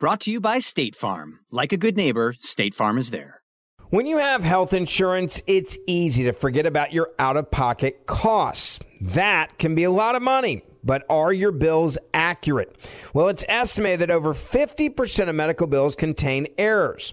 Brought to you by State Farm. Like a good neighbor, State Farm is there. When you have health insurance, it's easy to forget about your out of pocket costs. That can be a lot of money. But are your bills accurate? Well, it's estimated that over 50% of medical bills contain errors.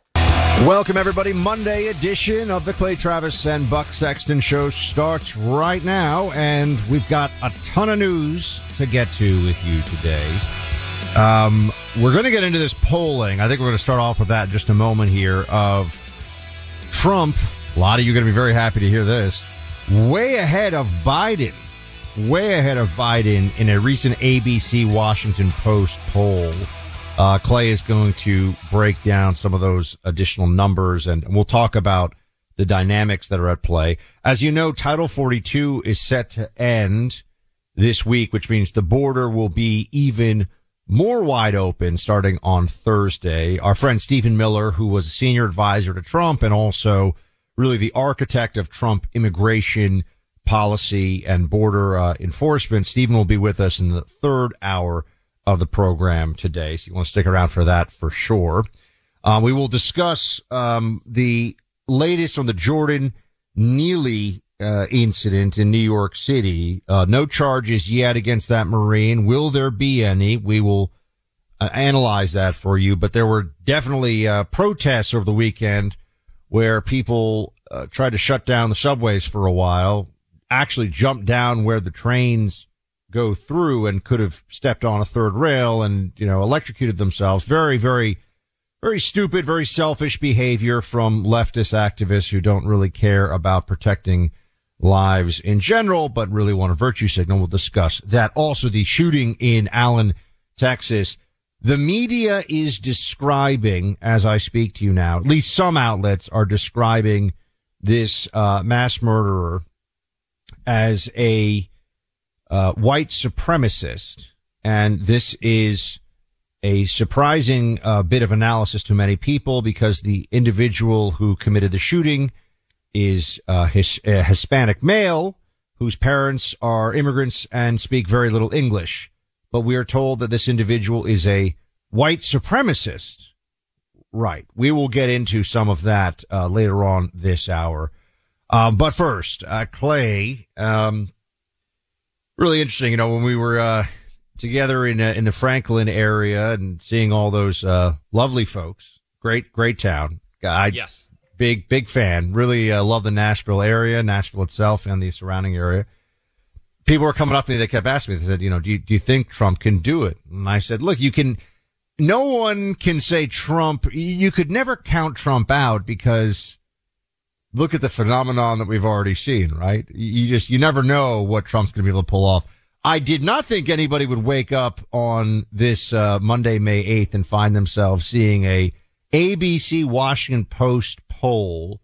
Welcome, everybody. Monday edition of the Clay Travis and Buck Sexton Show starts right now, and we've got a ton of news to get to with you today. Um, we're going to get into this polling. I think we're going to start off with that in just a moment here of Trump. A lot of you are going to be very happy to hear this. Way ahead of Biden. Way ahead of Biden in a recent ABC Washington Post poll. Uh, Clay is going to break down some of those additional numbers and we'll talk about the dynamics that are at play. As you know, Title 42 is set to end this week, which means the border will be even more wide open starting on Thursday. Our friend Stephen Miller, who was a senior advisor to Trump and also really the architect of Trump immigration policy and border uh, enforcement, Stephen will be with us in the third hour of the program today. So you want to stick around for that for sure. Uh, we will discuss um, the latest on the Jordan Neely uh, incident in New York City. Uh, no charges yet against that Marine. Will there be any? We will uh, analyze that for you. But there were definitely uh, protests over the weekend where people uh, tried to shut down the subways for a while, actually jumped down where the trains go through and could have stepped on a third rail and, you know, electrocuted themselves. Very, very, very stupid, very selfish behavior from leftist activists who don't really care about protecting lives in general, but really want a virtue signal. We'll discuss that. Also, the shooting in Allen, Texas. The media is describing, as I speak to you now, at least some outlets are describing this uh, mass murderer as a uh, white supremacist, and this is a surprising uh, bit of analysis to many people because the individual who committed the shooting is uh, his, a Hispanic male whose parents are immigrants and speak very little English. But we are told that this individual is a white supremacist. Right. We will get into some of that uh, later on this hour. Um, but first, uh, Clay, um, really interesting. You know, when we were uh, together in uh, in the Franklin area and seeing all those uh, lovely folks, great great town. I, yes, big big fan. Really uh, love the Nashville area, Nashville itself, and the surrounding area. People were coming up to me. They kept asking me. They said, "You know, do you, do you think Trump can do it?" And I said, "Look, you can." No one can say Trump. You could never count Trump out because look at the phenomenon that we've already seen, right? You just, you never know what Trump's going to be able to pull off. I did not think anybody would wake up on this uh, Monday, May 8th and find themselves seeing a ABC Washington Post poll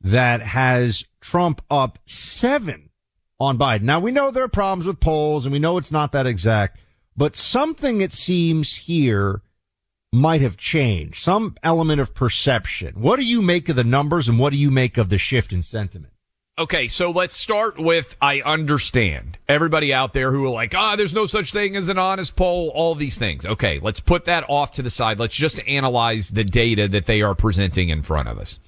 that has Trump up seven on Biden. Now we know there are problems with polls and we know it's not that exact, but something it seems here might have changed, some element of perception. What do you make of the numbers and what do you make of the shift in sentiment? Okay, so let's start with I understand everybody out there who are like, ah, there's no such thing as an honest poll, all these things. Okay, let's put that off to the side. Let's just analyze the data that they are presenting in front of us.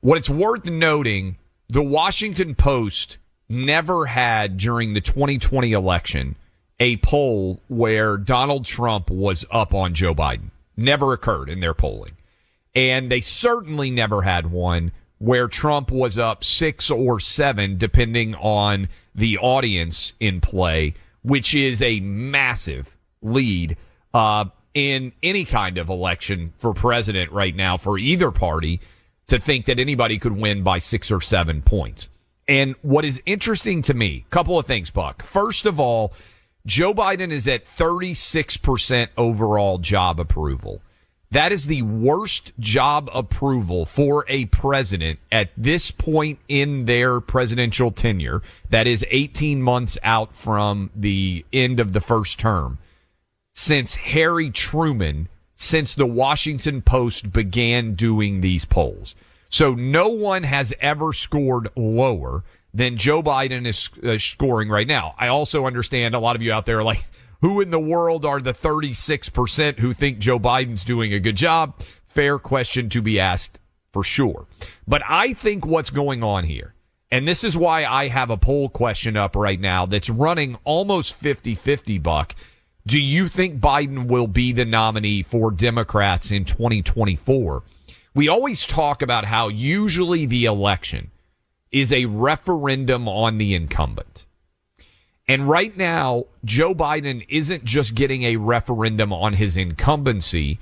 What it's worth noting, the Washington Post never had during the 2020 election a poll where Donald Trump was up on Joe Biden. Never occurred in their polling. And they certainly never had one where Trump was up six or seven, depending on the audience in play, which is a massive lead uh, in any kind of election for president right now for either party to think that anybody could win by six or seven points. And what is interesting to me, couple of things, Buck. First of all, Joe Biden is at 36% overall job approval. That is the worst job approval for a president at this point in their presidential tenure. That is 18 months out from the end of the first term since Harry Truman, since the Washington Post began doing these polls. So no one has ever scored lower than Joe Biden is uh, scoring right now. I also understand a lot of you out there are like, who in the world are the 36% who think Joe Biden's doing a good job? Fair question to be asked for sure. But I think what's going on here, and this is why I have a poll question up right now that's running almost 50 50 buck. Do you think Biden will be the nominee for Democrats in 2024? We always talk about how usually the election is a referendum on the incumbent. And right now, Joe Biden isn't just getting a referendum on his incumbency.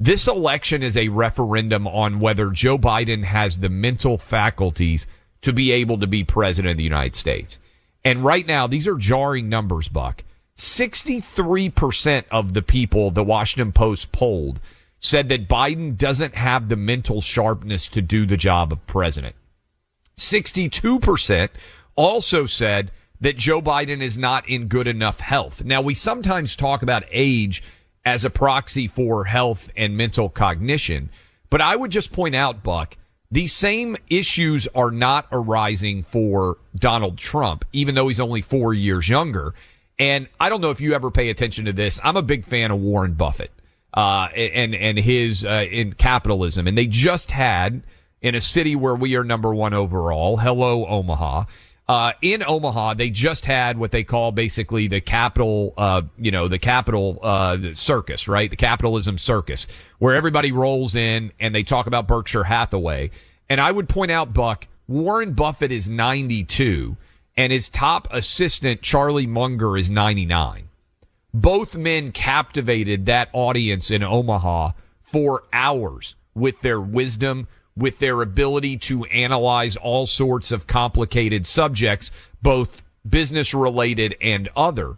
This election is a referendum on whether Joe Biden has the mental faculties to be able to be president of the United States. And right now, these are jarring numbers, Buck. 63% of the people the Washington Post polled said that Biden doesn't have the mental sharpness to do the job of president. 62% also said that Joe Biden is not in good enough health. Now, we sometimes talk about age as a proxy for health and mental cognition, but I would just point out, Buck, these same issues are not arising for Donald Trump, even though he's only four years younger. And I don't know if you ever pay attention to this. I'm a big fan of Warren Buffett uh, and and his uh, in capitalism. And they just had in a city where we are number one overall. Hello, Omaha. Uh, in Omaha, they just had what they call basically the capital, uh, you know, the capital uh, circus, right? The capitalism circus, where everybody rolls in and they talk about Berkshire Hathaway. And I would point out, Buck, Warren Buffett is 92 and his top assistant, Charlie Munger, is 99 both men captivated that audience in Omaha for hours with their wisdom, with their ability to analyze all sorts of complicated subjects, both business related and other.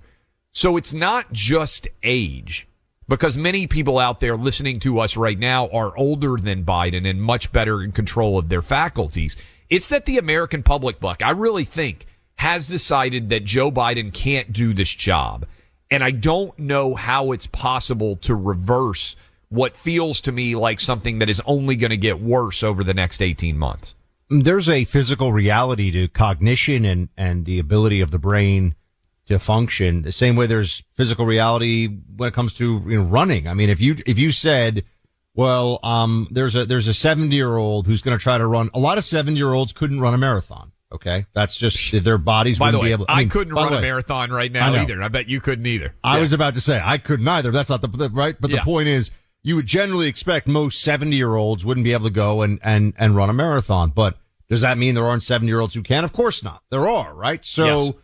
So it's not just age because many people out there listening to us right now are older than Biden and much better in control of their faculties. It's that the American public, Buck, I really think has decided that Joe Biden can't do this job and I don't know how it's possible to reverse what feels to me like something that is only going to get worse over the next 18 months. There's a physical reality to cognition and, and the ability of the brain to function the same way there's physical reality when it comes to you know, running. I mean, if you, if you said, well, um, there's a, there's a 70 year old who's going to try to run, a lot of 70 year olds couldn't run a marathon. Okay, that's just their bodies. By the way, able, I, mean, couldn't run a marathon right now I either. I bet you couldn't either. I yeah. was about to say I couldn't either. That's not the, the right. But yeah. the point is, you would generally expect most seventy year olds wouldn't be able to go and and and run a marathon. But does that mean there aren't seventy year olds who can? Of course not. There are, right? So. Yes.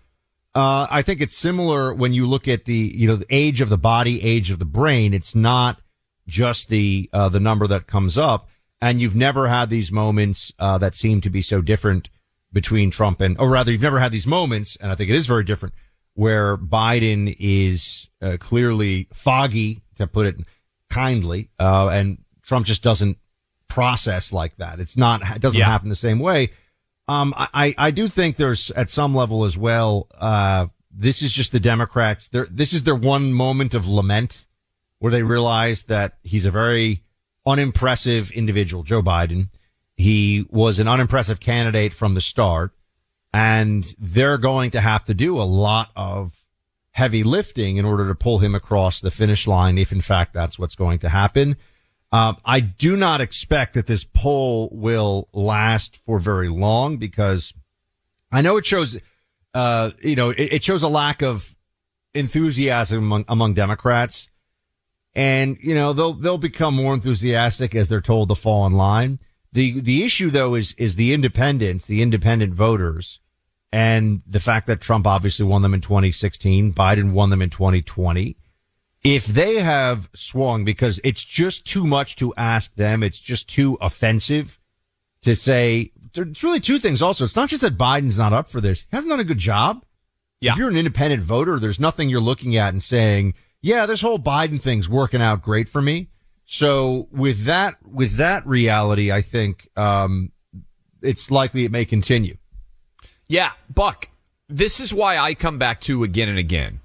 Uh, I think it's similar when you look at the, you know, the age of the body, age of the brain. It's not just the, uh, the number that comes up. And you've never had these moments, uh, that seem to be so different between Trump and, or rather, you've never had these moments, and I think it is very different, where Biden is uh, clearly foggy, to put it kindly, uh, and Trump just doesn't process like that. It's not, it doesn't yeah. happen the same way. Um, I, I do think there's at some level as well, uh, this is just the Democrats. There, this is their one moment of lament where they realize that he's a very unimpressive individual, Joe Biden. He was an unimpressive candidate from the start and they're going to have to do a lot of heavy lifting in order to pull him across the finish line. If in fact that's what's going to happen. Um, I do not expect that this poll will last for very long because I know it shows, uh, you know, it, it shows a lack of enthusiasm among, among Democrats. And, you know, they'll, they'll become more enthusiastic as they're told to fall in line. The, the issue though is, is the independents, the independent voters and the fact that Trump obviously won them in 2016, Biden won them in 2020. If they have swung because it's just too much to ask them, it's just too offensive to say, it's really two things also. It's not just that Biden's not up for this. He hasn't done a good job. Yeah. If you're an independent voter, there's nothing you're looking at and saying, yeah, this whole Biden thing's working out great for me. So with that, with that reality, I think, um, it's likely it may continue. Yeah, Buck, this is why I come back to again and again.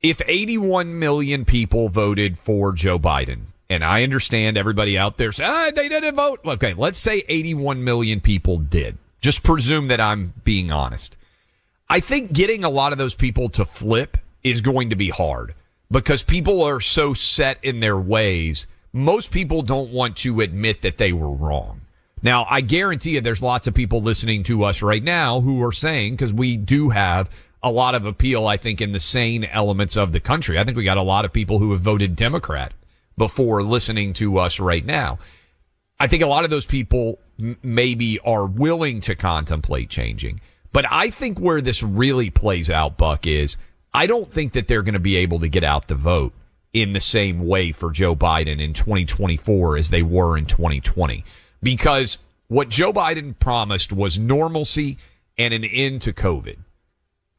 If 81 million people voted for Joe Biden, and I understand everybody out there say, ah, they didn't vote. Okay, let's say 81 million people did. Just presume that I'm being honest. I think getting a lot of those people to flip is going to be hard because people are so set in their ways. Most people don't want to admit that they were wrong. Now, I guarantee you there's lots of people listening to us right now who are saying, because we do have a lot of appeal, I think, in the sane elements of the country. I think we got a lot of people who have voted Democrat before listening to us right now. I think a lot of those people m- maybe are willing to contemplate changing. But I think where this really plays out, Buck, is I don't think that they're going to be able to get out the vote in the same way for Joe Biden in 2024 as they were in 2020 because what Joe Biden promised was normalcy and an end to COVID.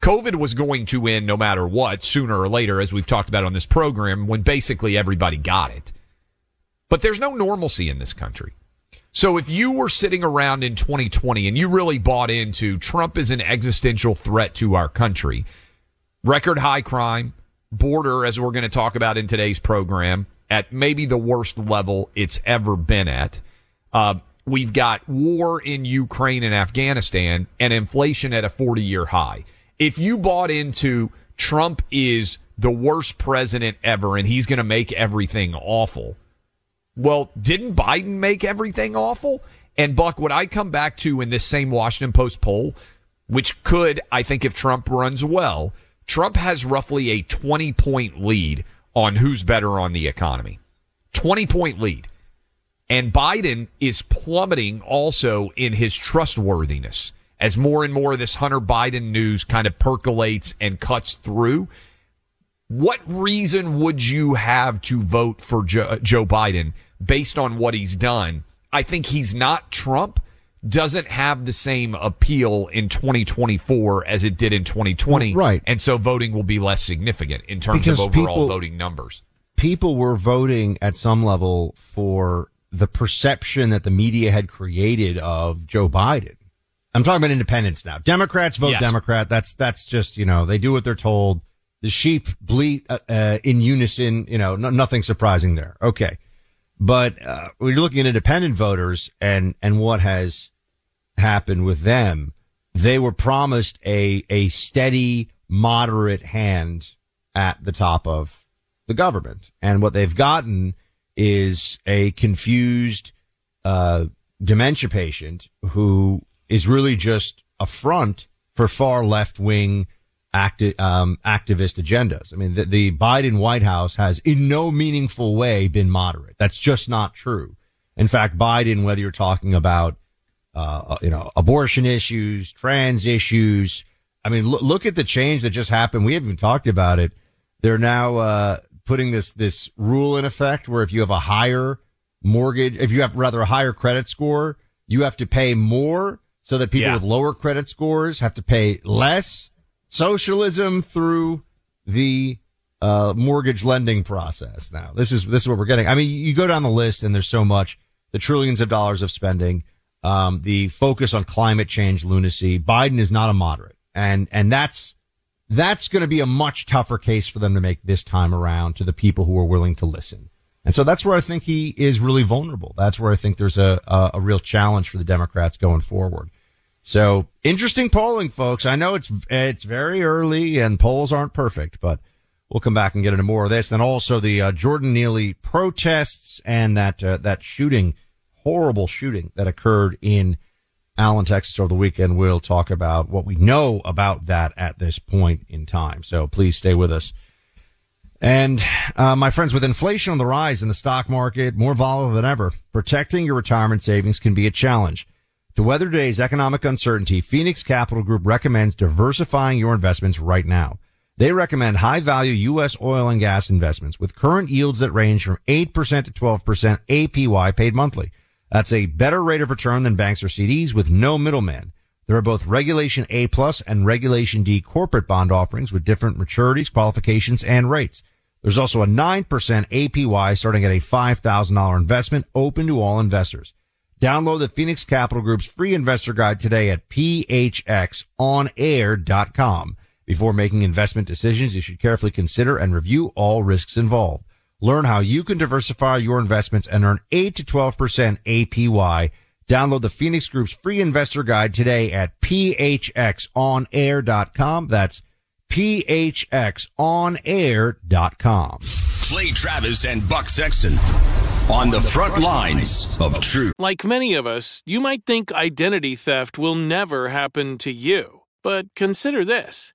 COVID was going to end no matter what, sooner or later, as we've talked about on this program, when basically everybody got it. But there's no normalcy in this country. So if you were sitting around in 2020 and you really bought into Trump is an existential threat to our country, record high crime, border, as we're going to talk about in today's program, at maybe the worst level it's ever been at, uh, we've got war in Ukraine and Afghanistan and inflation at a 40 year high. If you bought into Trump is the worst president ever and he's going to make everything awful. Well, didn't Biden make everything awful? And Buck, what I come back to in this same Washington Post poll, which could, I think, if Trump runs well, Trump has roughly a 20 point lead on who's better on the economy. 20 point lead. And Biden is plummeting also in his trustworthiness as more and more of this Hunter Biden news kind of percolates and cuts through. What reason would you have to vote for Joe, uh, Joe Biden based on what he's done? I think he's not Trump doesn't have the same appeal in 2024 as it did in 2020. Right. And so voting will be less significant in terms Because of overall people- voting numbers. People were voting at some level for the perception that the media had created of Joe Biden. I'm talking about independents now. Democrats vote Yes. Democrat. That's, that's just, you know, they do what they're told. The sheep bleat uh, uh, in unison, you know, no, nothing surprising there. Okay. But, uh, when you're looking at independent voters and, and what has happened with them, they were promised a, a steady, moderate hand at the top of the government. And what they've gotten is a confused, uh, dementia patient who is really just a front for far left wing acti- um, activist agendas. I mean, the, the Biden White House has in no meaningful way been moderate. That's just not true. In fact, Biden, whether you're talking about, uh, you know, abortion issues, trans issues, I mean, look, look at the change that just happened. We haven't even talked about it. They're now, uh, putting this, this rule in effect where if you have a higher mortgage, if you have rather a higher credit score, you have to pay more so that people Yeah. with lower credit scores have to pay less. Socialism through the uh, mortgage lending process. Now, this is this is what we're getting. I mean, you go down the list, and there's so much: the trillions of dollars of spending, um, the focus on climate change lunacy. Biden is not a moderate, and and that's that's going to be a much tougher case for them to make this time around to the people who are willing to listen. And so that's where I think he is really vulnerable. That's where I think there's a, a, a real challenge for the Democrats going forward. So interesting polling, folks. I know it's, it's very early and polls aren't perfect, but we'll come back and get into more of this. Then also the uh, Jordan Neely protests and that, uh, that shooting, horrible shooting that occurred in Allen, Texas over the weekend. We'll talk about what we know about that at this point in time. So please stay with us. And uh, my friends, with inflation on the rise in the stock market, more volatile than ever, protecting your retirement savings can be a challenge. To weather today's economic uncertainty, Phoenix Capital Group recommends diversifying your investments right now. They recommend high value U.S. oil and gas investments with current yields that range from 8% to 12% APY paid monthly. That's a better rate of return than banks or CDs with no middleman. There are both Regulation A plus and Regulation D corporate bond offerings with different maturities, qualifications, and rates. There's also a 9% APY starting at a $5,000 investment open to all investors. Download the Phoenix Capital Group's free investor guide today at phxonair.com. Before making investment decisions, you should carefully consider and review all risks involved. Learn how you can diversify your investments and earn 8 to 12% APY. Download the Phoenix Group's free investor guide today at phxonair.com. That's phxonair.com. Clay Travis and Buck Sexton on the front lines of truth. Like many of us, you might think identity theft will never happen to you. But consider this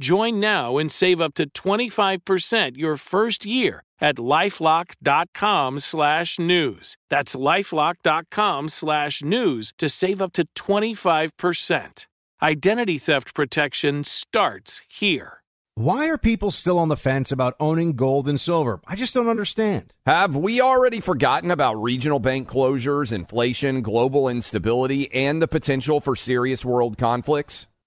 Join now and save up to 25% your first year at lifelock.com slash news. That's lifelock.com slash news to save up to 25%. Identity theft protection starts here. Why are people still on the fence about owning gold and silver? I just don't understand. Have we already forgotten about regional bank closures, inflation, global instability, and the potential for serious world conflicts?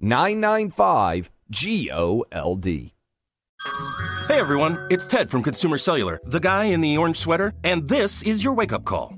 995 G O L D. Hey everyone, it's Ted from Consumer Cellular, the guy in the orange sweater, and this is your wake up call.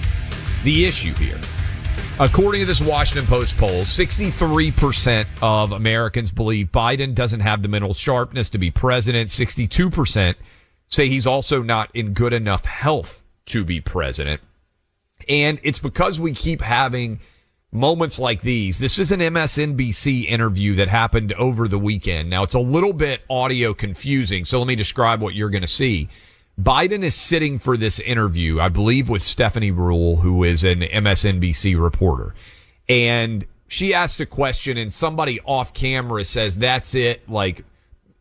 the issue here. According to this Washington Post poll, 63% of Americans believe Biden doesn't have the mental sharpness to be president. 62% say he's also not in good enough health to be president. And it's because we keep having moments like these. This is an MSNBC interview that happened over the weekend. Now it's a little bit audio confusing, so let me describe what you're going to see. Biden is sitting for this interview, I believe, with Stephanie Ruhle, who is an MSNBC reporter. And she asks a question and somebody off camera says, that's it. Like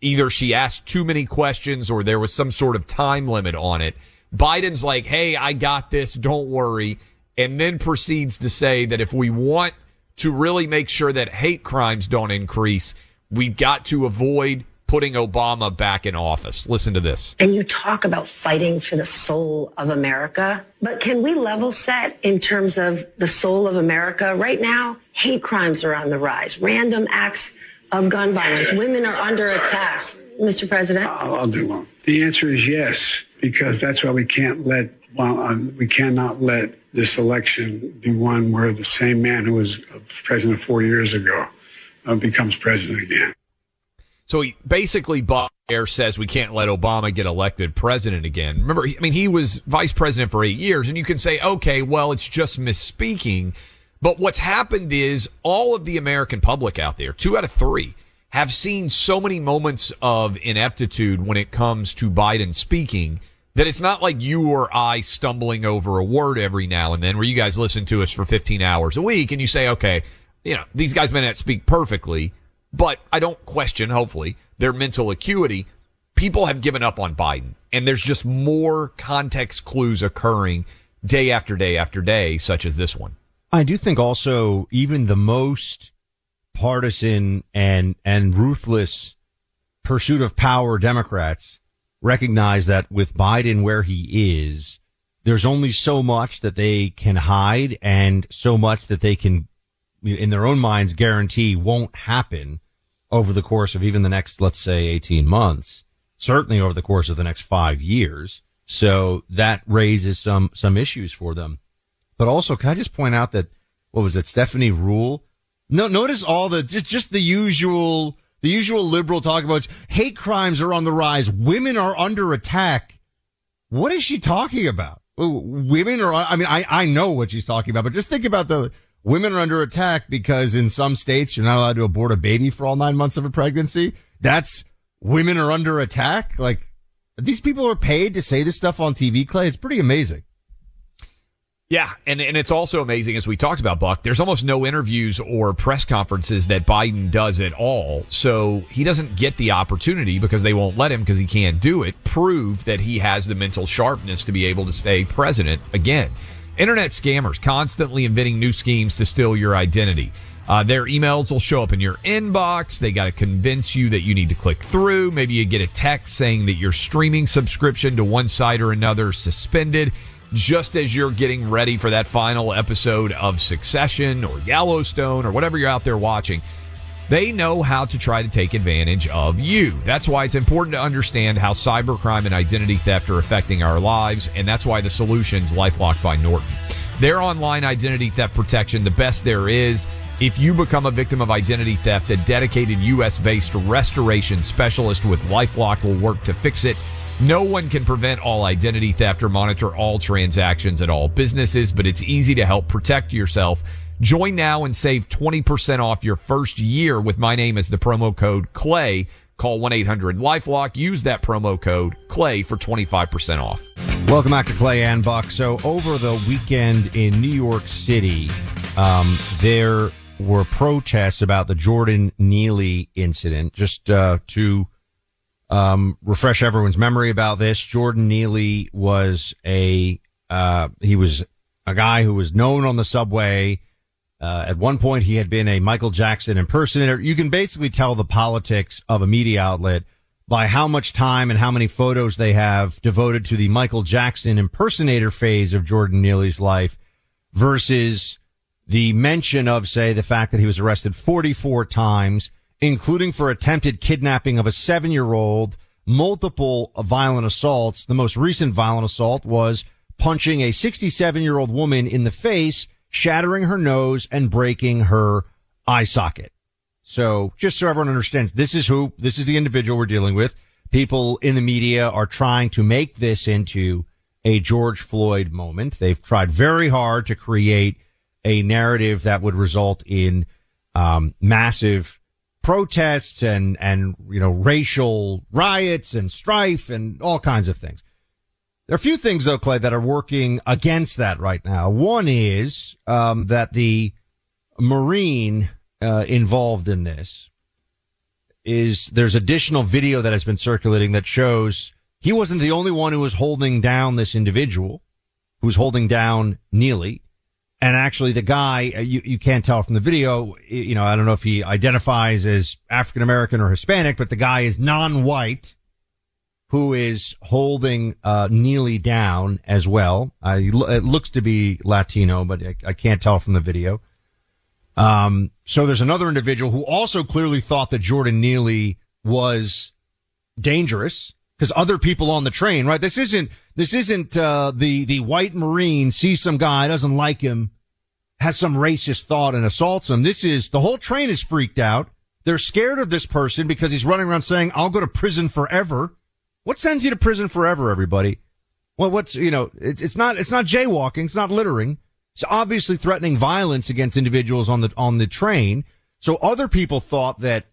either she asked too many questions or there was some sort of time limit on it. Biden's like, Hey, I got this. Don't worry. And then proceeds to say that if we want to really make sure that hate crimes don't increase, we've got to avoid putting Obama back in office. Listen to this. And you talk about fighting for the soul of America, but can we level set in terms of the soul of America? Right now, hate crimes are on the rise, random acts of gun violence, women are under attack. Mr. President? I'll, I'll do one. The answer is yes, because that's why we can't let, well, um, we cannot let this election be one where the same man who was president four years ago uh, becomes president again. So he basically, Bob says we can't let Obama get elected president again. Remember, I mean, he was vice president for eight years, and you can say, okay, well, it's just misspeaking. But what's happened is all of the American public out there, two out of three, have seen so many moments of ineptitude when it comes to Biden speaking that it's not like you or I stumbling over a word every now and then where you guys listen to us for 15 hours a week and you say, okay, you know, these guys may not speak perfectly, but I don't question, hopefully, their mental acuity. People have given up on Biden, and there's just more context clues occurring day after day after day, such as this one. I do think also even the most partisan and and ruthless pursuit of power Democrats recognize that with Biden where he is, there's only so much that they can hide and so much that they can in their own minds guarantee won't happen over the course of even the next, let's say 18 months, certainly over the course of the next five years. So that raises some, some issues for them. But also, can I just point out that, what was it, Stephanie Ruhle. No, notice all the, just, just the usual, the usual liberal talk about hate crimes are on the rise. Women are under attack. What is she talking about? Women are, I mean, I, I know what she's talking about, but just think about the, women are under attack because in some states you're not allowed to abort a baby for all nine months of a pregnancy. That's women are under attack. Like these people are paid to say this stuff on TV, Clay. It's pretty amazing. Yeah, and, and it's also amazing as we talked about Buck. There's almost no interviews or press conferences that Biden does at all. So he doesn't get the opportunity because they won't let him because he can't do it. Prove that he has the mental sharpness to be able to stay president again. Internet scammers constantly inventing new schemes to steal your identity. Uh, their emails will show up in your inbox. They got to convince you that you need to click through. Maybe you get a text saying that your streaming subscription to one site or another suspended just as you're getting ready for that final episode of Succession or Yellowstone or whatever you're out there watching. They know how to try to take advantage of you. That's why it's important to understand how cybercrime and identity theft are affecting our lives, and that's why the solution's LifeLock by Norton. Their online identity theft protection, the best there is. If you become a victim of identity theft, a dedicated U.S. based restoration specialist with LifeLock will work to fix it. No one can prevent all identity theft or monitor all transactions at all businesses, but it's easy to help protect yourself Join now and save 20% off your first year with my name as the promo code CLAY. Call 1-800-LifeLock. Use that promo code CLAY for 25% off. Welcome back to Clay and Buck. So over the weekend in New York City, um, there were protests about the Jordan Neely incident. Just uh, to um, refresh everyone's memory about this, Jordan Neely was a uh, he was a guy who was known on the subway uh, at one point, he had been a Michael Jackson impersonator. You can basically tell the politics of a media outlet by how much time and how many photos they have devoted to the Michael Jackson impersonator phase of Jordan Neely's life versus the mention of, say, the fact that he was arrested 44 times, including for attempted kidnapping of a seven year old, multiple violent assaults. The most recent violent assault was punching a 67 year old woman in the face shattering her nose and breaking her eye socket. So just so everyone understands, this is who, this is the individual we're dealing with. People in the media are trying to make this into a George Floyd moment. They've tried very hard to create a narrative that would result in um, massive protests and and you know racial riots and strife and all kinds of things. There are a few things though, Clay, that are working against that right now. One is um, that the Marine uh, involved in this is there's additional video that has been circulating that shows he wasn't the only one who was holding down this individual who was holding down Neely. And actually the guy, uh, you, you can't tell from the video, you know, I don't know if he identifies as African American or Hispanic, but the guy is non-white who is holding, uh, Neely down as well. It looks to be Latino, but I, I can't tell from the video. Um, so there's another individual who also clearly thought that Jordan Neely was dangerous because other people on the train, right? This isn't, this isn't, uh, the, the white Marine sees some guy, doesn't like him, has some racist thought and assaults him. This is, the whole train is freaked out. They're scared of this person because he's running around saying, I'll go to prison forever. What sends you to prison forever, everybody? Well, what's, you know, it's, it's not, it's not jaywalking. It's not littering. It's obviously threatening violence against individuals on the, on the train. So other people thought that,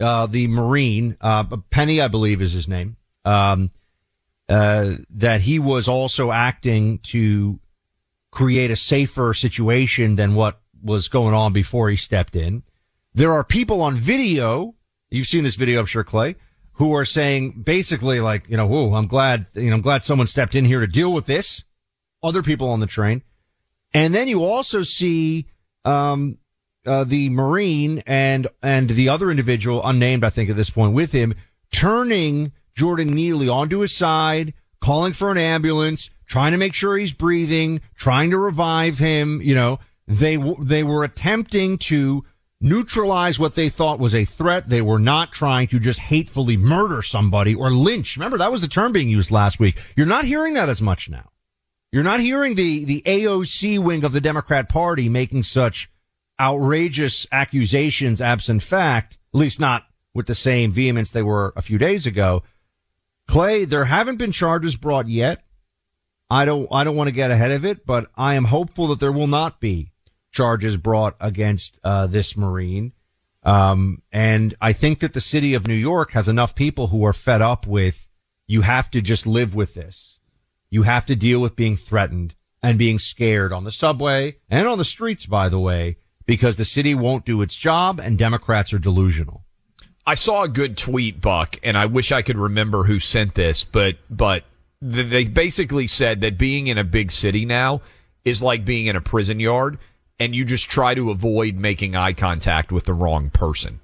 uh, the Marine, uh, Penny, I believe is his name, um, uh, that he was also acting to create a safer situation than what was going on before he stepped in. There are people on video. You've seen this video, I'm sure, Clay, who are saying basically like, you know, whoa, I'm glad, you know, I'm glad someone stepped in here to deal with this. Other people on the train. And then you also see, um, uh, the Marine and, and the other individual unnamed, I think at this point with him turning Jordan Neely onto his side, calling for an ambulance, trying to make sure he's breathing, trying to revive him. You know, they, they were attempting to neutralize what they thought was a threat. They were not trying to just hatefully murder somebody or lynch. Remember, that was the term being used last week. You're not hearing that as much now. You're not hearing the, the AOC wing of the Democrat party making such outrageous accusations absent fact, at least not with the same vehemence they were a few days ago. Clay, there haven't been charges brought yet. I don't, I don't want to get ahead of it, but I am hopeful that there will not be charges brought against, uh, this Marine. Um, and I think that the city of New York has enough people who are fed up with, you have to just live with this. You have to deal with being threatened and being scared on the subway and on the streets, by the way, because the city won't do its job and Democrats are delusional. I saw a good tweet, Buck, and I wish I could remember who sent this, but but they basically said that being in a big city now is like being in a prison yard, and you just try to avoid making eye contact with the wrong person,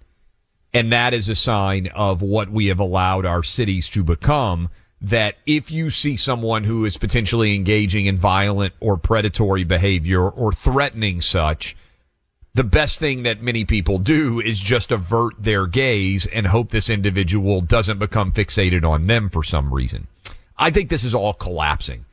and that is a sign of what we have allowed our cities to become. That if you see someone who is potentially engaging in violent or predatory behavior or threatening such, the best thing that many people do is just avert their gaze and hope this individual doesn't become fixated on them for some reason. I think this is all collapsing.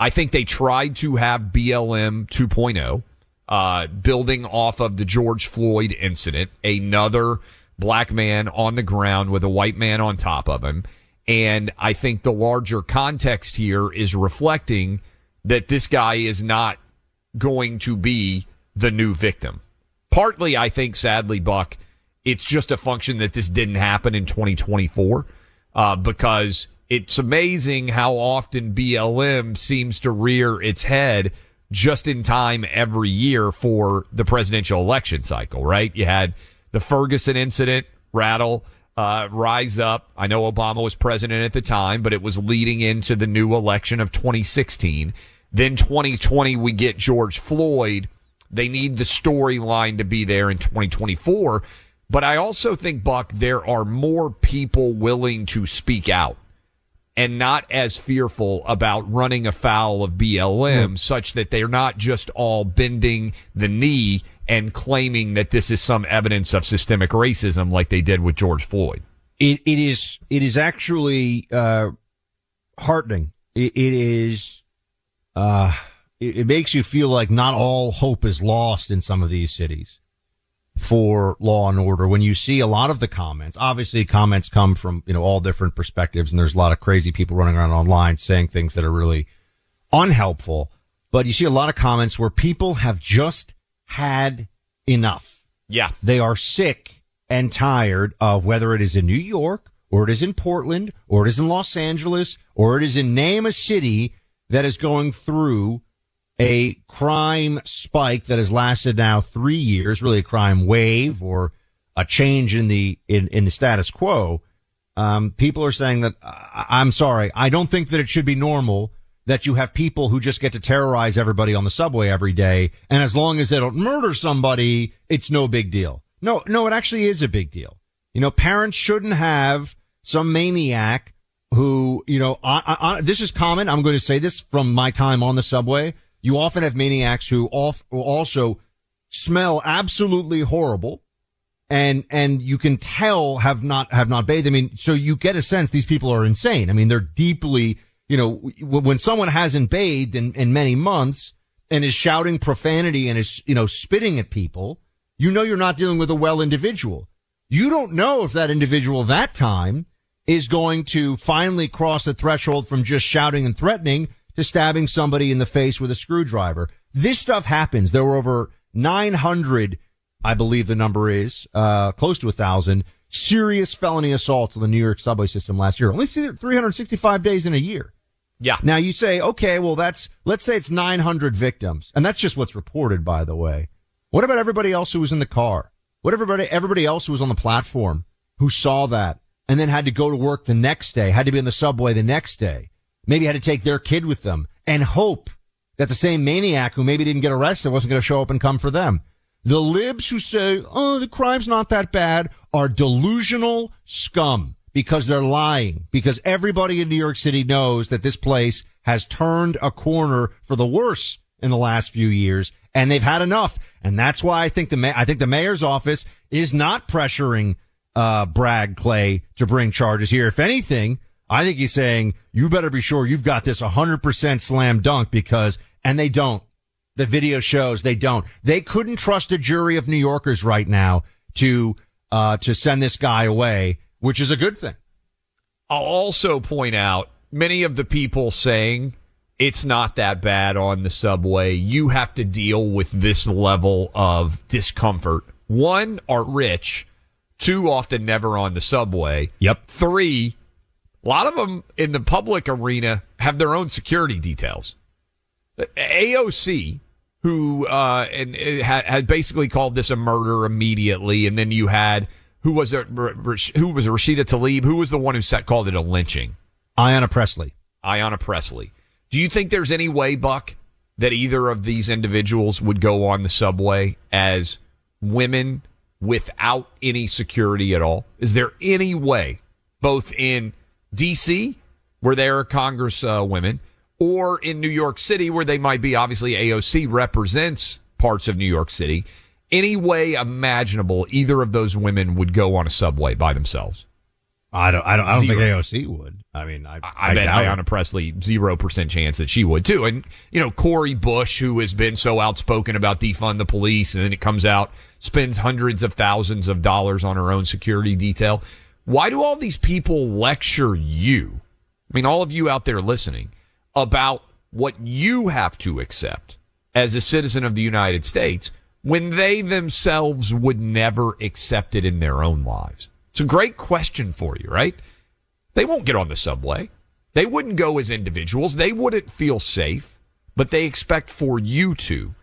I think they tried to have BLM 2.0, uh, building off of the George Floyd incident, another black man on the ground with a white man on top of him. And I think the larger context here is reflecting that this guy is not going to be the new victim partly, I think, sadly, Buck, it's just a function that this didn't happen in 2024 uh, because it's amazing how often BLM seems to rear its head just in time every year for the presidential election cycle, right? You had the Ferguson incident rattle, uh, rise up. I know Obama was president at the time, but it was leading into the new election of 2016. Then 2020, we get George Floyd they need the storyline to be there in 2024. But I also think, Buck, there are more people willing to speak out and not as fearful about running afoul of BLM mm. such that they're not just all bending the knee and claiming that this is some evidence of systemic racism like they did with George Floyd. It, it is, it is actually, uh, heartening. it, it is, uh, it, it makes you feel like not all hope is lost in some of these cities for law and order. When you see a lot of the comments, obviously comments come from, you know, all different perspectives and there's a lot of crazy people running around online saying things that are really unhelpful. But you see a lot of comments where people have just had enough. Yeah. They are sick and tired of whether it is in New York or it is in Portland or it is in Los Angeles or it is in name a city that is going through a crime spike that has lasted now three years, really a crime wave or a change in the, in, in the status quo. Um, people are saying that I'm sorry. I don't think that it should be normal that you have people who just get to terrorize everybody on the subway every day. And as long as they don't murder somebody, it's no big deal. No, no, it actually is a big deal. You know, parents shouldn't have some maniac who, you know, I, I, I, this is common. I'm going to say this from my time on the subway. You often have maniacs who also smell absolutely horrible and and you can tell have not have not bathed. I mean, so you get a sense these people are insane. I mean, they're deeply, you know, when someone hasn't bathed in, in many months and is shouting profanity and is you know spitting at people, you know you're not dealing with a well individual. You don't know if that individual that time is going to finally cross the threshold from just shouting and threatening to stabbing somebody in the face with a screwdriver. This stuff happens. There were over 900 I believe the number is, uh, close to a thousand serious felony assaults on the New York subway system last year. Only 365 days in a year. Yeah. Now you say, okay, well that's, let's say it's 900 victims. And that's just what's reported, by the way. What about everybody else who was in the car? What everybody, everybody else who was on the platform who saw that and then had to go to work the next day, had to be in the subway the next day, maybe had to take their kid with them and hope that the same maniac who maybe didn't get arrested wasn't going to show up and come for them. The libs who say, oh, the crime's not that bad are delusional scum because they're lying. Because everybody in New York City knows that this place has turned a corner for the worse in the last few years and they've had enough. And that's why I think the, ma- I think the mayor's office is not pressuring, uh, Bragg Clay to bring charges here. If anything, I think he's saying, you better be sure you've got this 100% slam dunk because, and they don't. The video shows they don't. They couldn't trust a jury of New Yorkers right now to uh, to send this guy away, which is a good thing. I'll also point out many of the people saying it's not that bad on the subway. You have to deal with this level of discomfort. One, are rich. Two, often never on the subway. Yep. Three, a lot of them in the public arena have their own security details. AOC, who uh, and had, had basically called this a murder immediately, and then you had who was it? Who was? Rashida Tlaib? Who was the one who set, called it a lynching? Ayanna Pressley. Ayanna Pressley. Do you think there's any way, Buck, that either of these individuals would go on the subway as women without any security at all? Is there any way, both in D.C., where there are Congress uh, women, or in New York City, where they might be, obviously AOC represents parts of New York City, any way imaginable either of those women would go on a subway by themselves? I don't. I don't. I don't think AOC would. I mean, I. I, bet doubt it. Ayanna Pressley zero percent chance that she would too. And you know, Cori Bush, who has been so outspoken about defund the police, and then it comes out spends hundreds of thousands of dollars on her own security detail. Why do all these people lecture you? I mean, all of you out there listening about what you have to accept as a citizen of the United States when they themselves would never accept it in their own lives. It's a great question for you, right? They won't get on the subway. They wouldn't go as individuals. They wouldn't feel safe, but they expect for you to.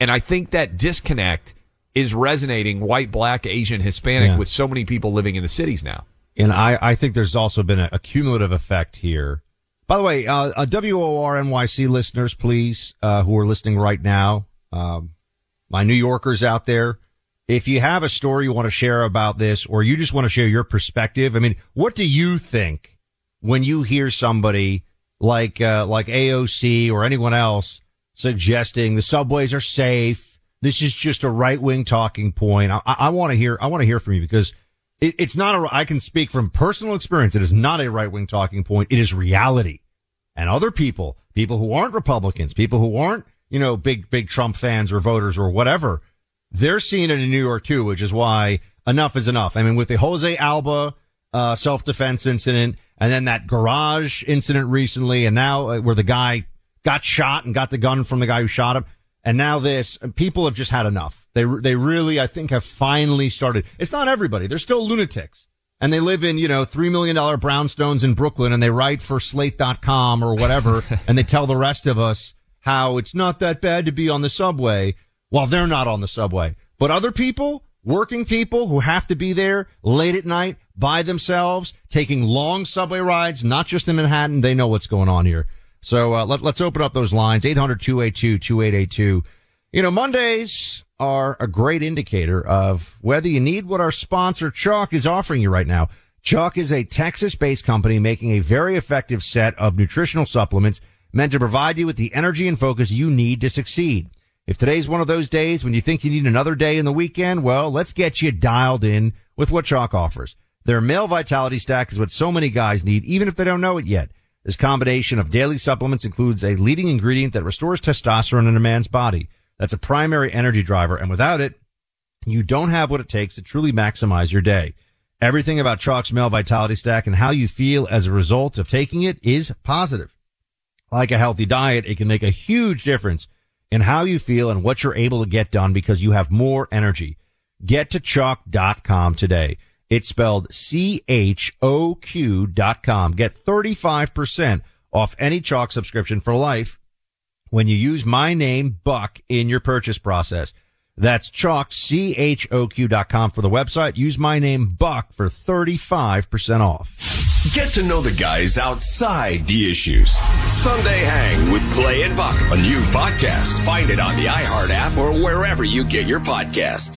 And I think that disconnect is resonating white, black, Asian, Hispanic Yeah. with so many people living in the cities now. And I, I think there's also been a, a cumulative effect here. By the way, uh, uh, WOR NYC listeners, please, uh, who are listening right now, um, my New Yorkers out there, if you have a story you want to share about this, or you just want to share your perspective, I mean, what do you think when you hear somebody like uh, like AOC or anyone else suggesting the subways are safe? This is just a right wing talking point. I, I, want to hear. I want to hear from you because it, it's not a. I can speak from personal experience. It is not a right wing talking point. It is reality. And other people, people who aren't Republicans, people who aren't, you know, big, big Trump fans or voters or whatever, they're seeing it in New York too, which is why enough is enough. I mean, with the Jose Alba, uh, self-defense incident and then that garage incident recently and now uh, where the guy got shot and got the gun from the guy who shot him. And now this. And people have just had enough. They they really, I think, have finally started. It's not everybody. They're still lunatics. And they live in, you know, $3 million brownstones in Brooklyn and they write for slate.com or whatever. and they tell the rest of us how it's not that bad to be on the subway while they're not on the subway. But other people, working people who have to be there late at night by themselves, taking long subway rides, not just in Manhattan, they know what's going on here. So uh, let, let's open up those lines, 800-282-2882. You know, Mondays are a great indicator of whether you need what our sponsor Choq is offering you right now. Choq is a Texas-based company making a very effective set of nutritional supplements meant to provide you with the energy and focus you need to succeed. If today's one of those days when you think you need another day in the weekend, well, let's get you dialed in with what Choq offers. Their male vitality stack is what so many guys need, even if they don't know it yet. This combination of daily supplements includes a leading ingredient that restores testosterone in a man's body. That's a primary energy driver. And without it, you don't have what it takes to truly maximize your day. Everything about Choq's male vitality stack and how you feel as a result of taking it is positive. Like a healthy diet, it can make a huge difference in how you feel and what you're able to get done because you have more energy. Get to choq.com today. It's spelled C-H-O-Q dot com. Get 35% off any Choq subscription for life when you use my name, Buck, in your purchase process. That's Choq, C-H-O-Q dot com for the website. Use my name, Buck, for 35% off. Get to know the guys outside the issues. Sunday Hang with Clay and Buck, a new podcast. Find it on the iHeart app or wherever you get your podcasts.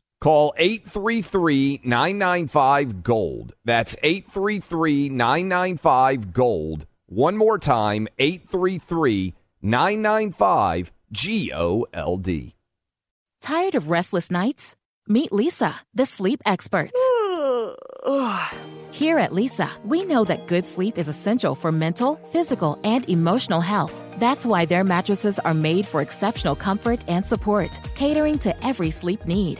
Call 833 995 Gold. That's 833 995 Gold. One more time 833 995 G O L D. Tired of restless nights? Meet Leesa, the sleep experts. Here at Leesa, we know that good sleep is essential for mental, physical, and emotional health. That's why their mattresses are made for exceptional comfort and support, catering to every sleep need.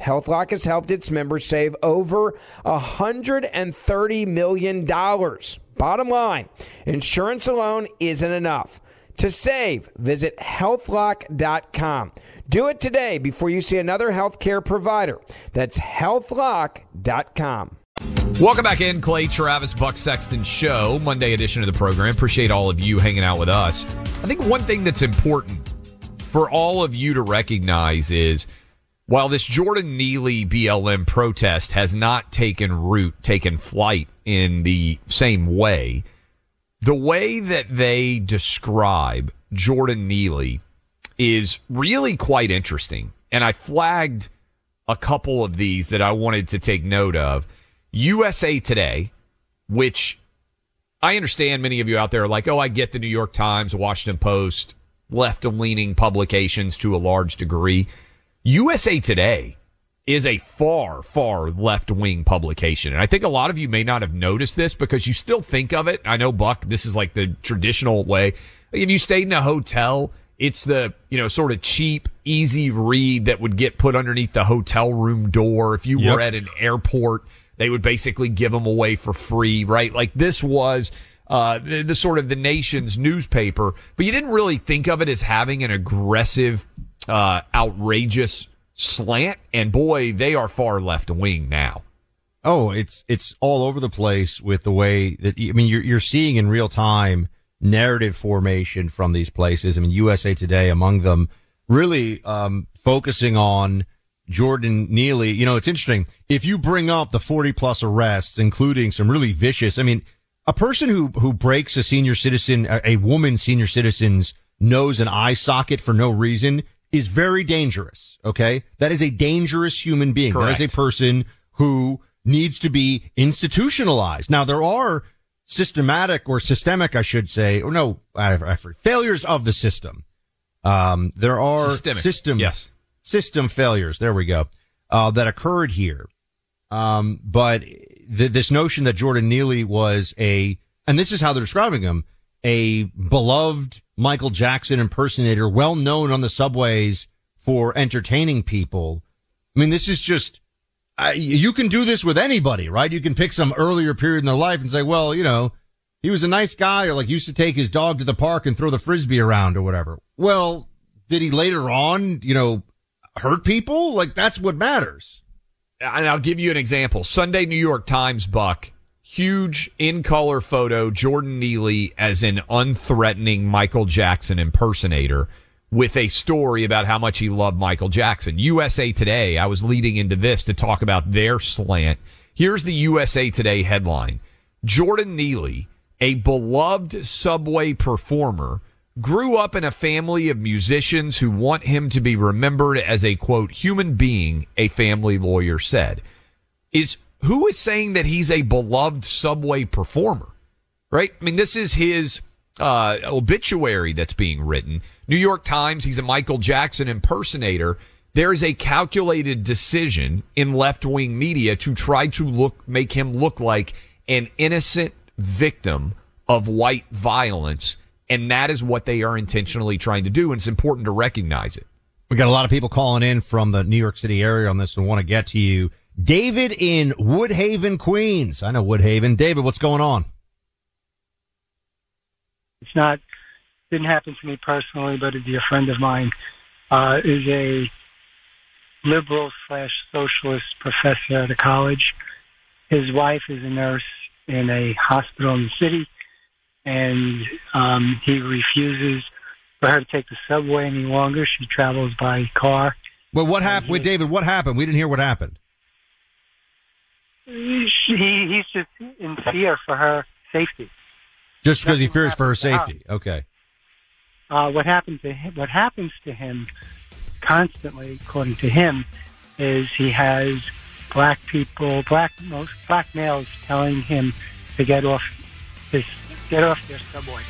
HealthLock has helped its members save over $130 million Bottom line, insurance alone isn't enough. To save, visit healthlock.com. Do it today before you see another healthcare provider. That's healthlock.com. Welcome back in, Clay Travis Buck Sexton Show, Monday edition of the program. Appreciate all of you hanging out with us. I think one thing that's important for all of you to recognize is while this Jordan Neely BLM protest has not taken root, taken flight in the same way, the way that they describe Jordan Neely is really quite interesting. And I flagged a couple of these that I wanted to take note of. USA Today, which I understand many of you out there are like, oh, I get the New York Times, Washington Post, left leaning publications to a large degree. USA Today is a far, far left wing publication. And I think a lot of you may not have noticed this because you still think of it. I know, Buck, this is like the traditional way. If you stayed in a hotel, it's the, you know, sort of cheap, easy read that would get put underneath the hotel room door. If you yep. were at an airport, they would basically give them away for free, right? Like this was, uh, the, the sort of the nation's newspaper, but you didn't really think of it as having an aggressive, uh, outrageous slant. And boy, they are far left wing now. Oh, it's, it's all over the place with the way that, I mean, you're, you're seeing in real time narrative formation from these places. I mean, USA Today among them really, um, focusing on, Jordan Neely, you know, it's interesting. If you bring up the 40 plus arrests, including some really vicious, I mean, a person who, who breaks a senior citizen, a, a woman senior citizen's nose and eye socket for no reason is very dangerous. Okay. That is a dangerous human being. Correct. That is a person who needs to be institutionalized. Now there are systematic or systemic, I should say, or no, I, I, failures of the system. Um, there are Systemic. system, yes system failures. There we go. Uh, that occurred here. Um, but th- this notion that Jordan Neely was a, and this is how they're describing him, a beloved Michael Jackson impersonator, well known on the subways for entertaining people. I mean, this is just, uh, you can do this with anybody, right? You can pick some earlier period in their life and say, well, you know, he was a nice guy or like used to take his dog to the park and throw the frisbee around or whatever. Well, did he later on, you know, hurt people? Like that's what matters. And I'll give you an example. Sunday New York Times Buck, huge in color photo, Jordan Neely as an unthreatening Michael Jackson impersonator with a story about how much he loved Michael Jackson. USA Today, I was leading into this to talk about their slant. Here's the USA Today headline. Jordan Neely, a beloved subway performer, grew up in a family of musicians who want him to be remembered as a quote human being, a family lawyer said. Is who is saying that he's a beloved subway performer? Right? I mean, this is his uh, obituary that's being written. New York Times, he's a Michael Jackson impersonator. There is a calculated decision in left wing media to try to look, make him look like an innocent victim of white violence and that is what they are intentionally trying to do. And it's important to recognize it. We got a lot of people calling in from the New York City area on this and want to get to you. David in Woodhaven, Queens. I know Woodhaven. David, what's going on? It's not, didn't happen to me personally, but a dear friend of mine uh, is a liberal slash socialist professor at a college. His wife is a nurse in a hospital in the city and um, he refuses for her to take the subway any longer. She travels by car. Well, what happened? David, what happened? We didn't hear what happened. She, he's just in fear for her safety. Just because he fears for her safety. Okay. Uh, what happened to him? What happens to him constantly, according to him, is he has black people, black most black males, telling him to get off his get off their subway.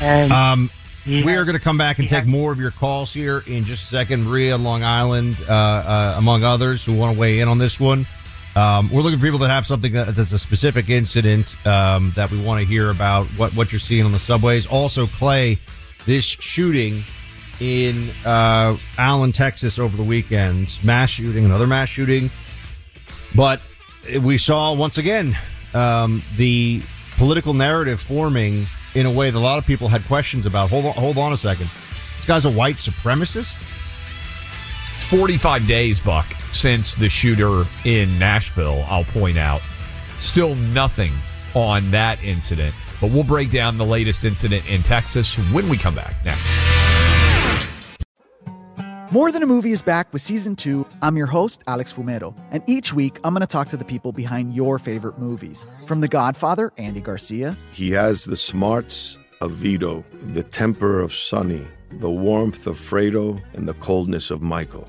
And um, we are going to come back and take more of your calls here in just a second. Maria, Long Island, uh, uh, among others, who want to weigh in on this one. Um, we're looking for people that have something that, that's a specific incident um, that we want to hear about. What what you're seeing on the subways. Also, Clay, this shooting in uh, Allen, Texas, over the weekend, mass shooting, another mass shooting. But we saw once again um, the political narrative forming in a way that a lot of people had questions about. Hold on, hold on a second. This guy's a white supremacist. It's 45 days, Buck, since the shooter in Nashville. I'll point out, still nothing on that incident. But we'll break down the latest incident in Texas when we come back next. More Than a Movie is back with season two. I'm your host, Alex Fumero, and each week I'm going to talk to the people behind your favorite movies. From The Godfather, Andy Garcia. He has the smarts of Vito, the temper of Sonny, the warmth of Fredo, and the coldness of Michael.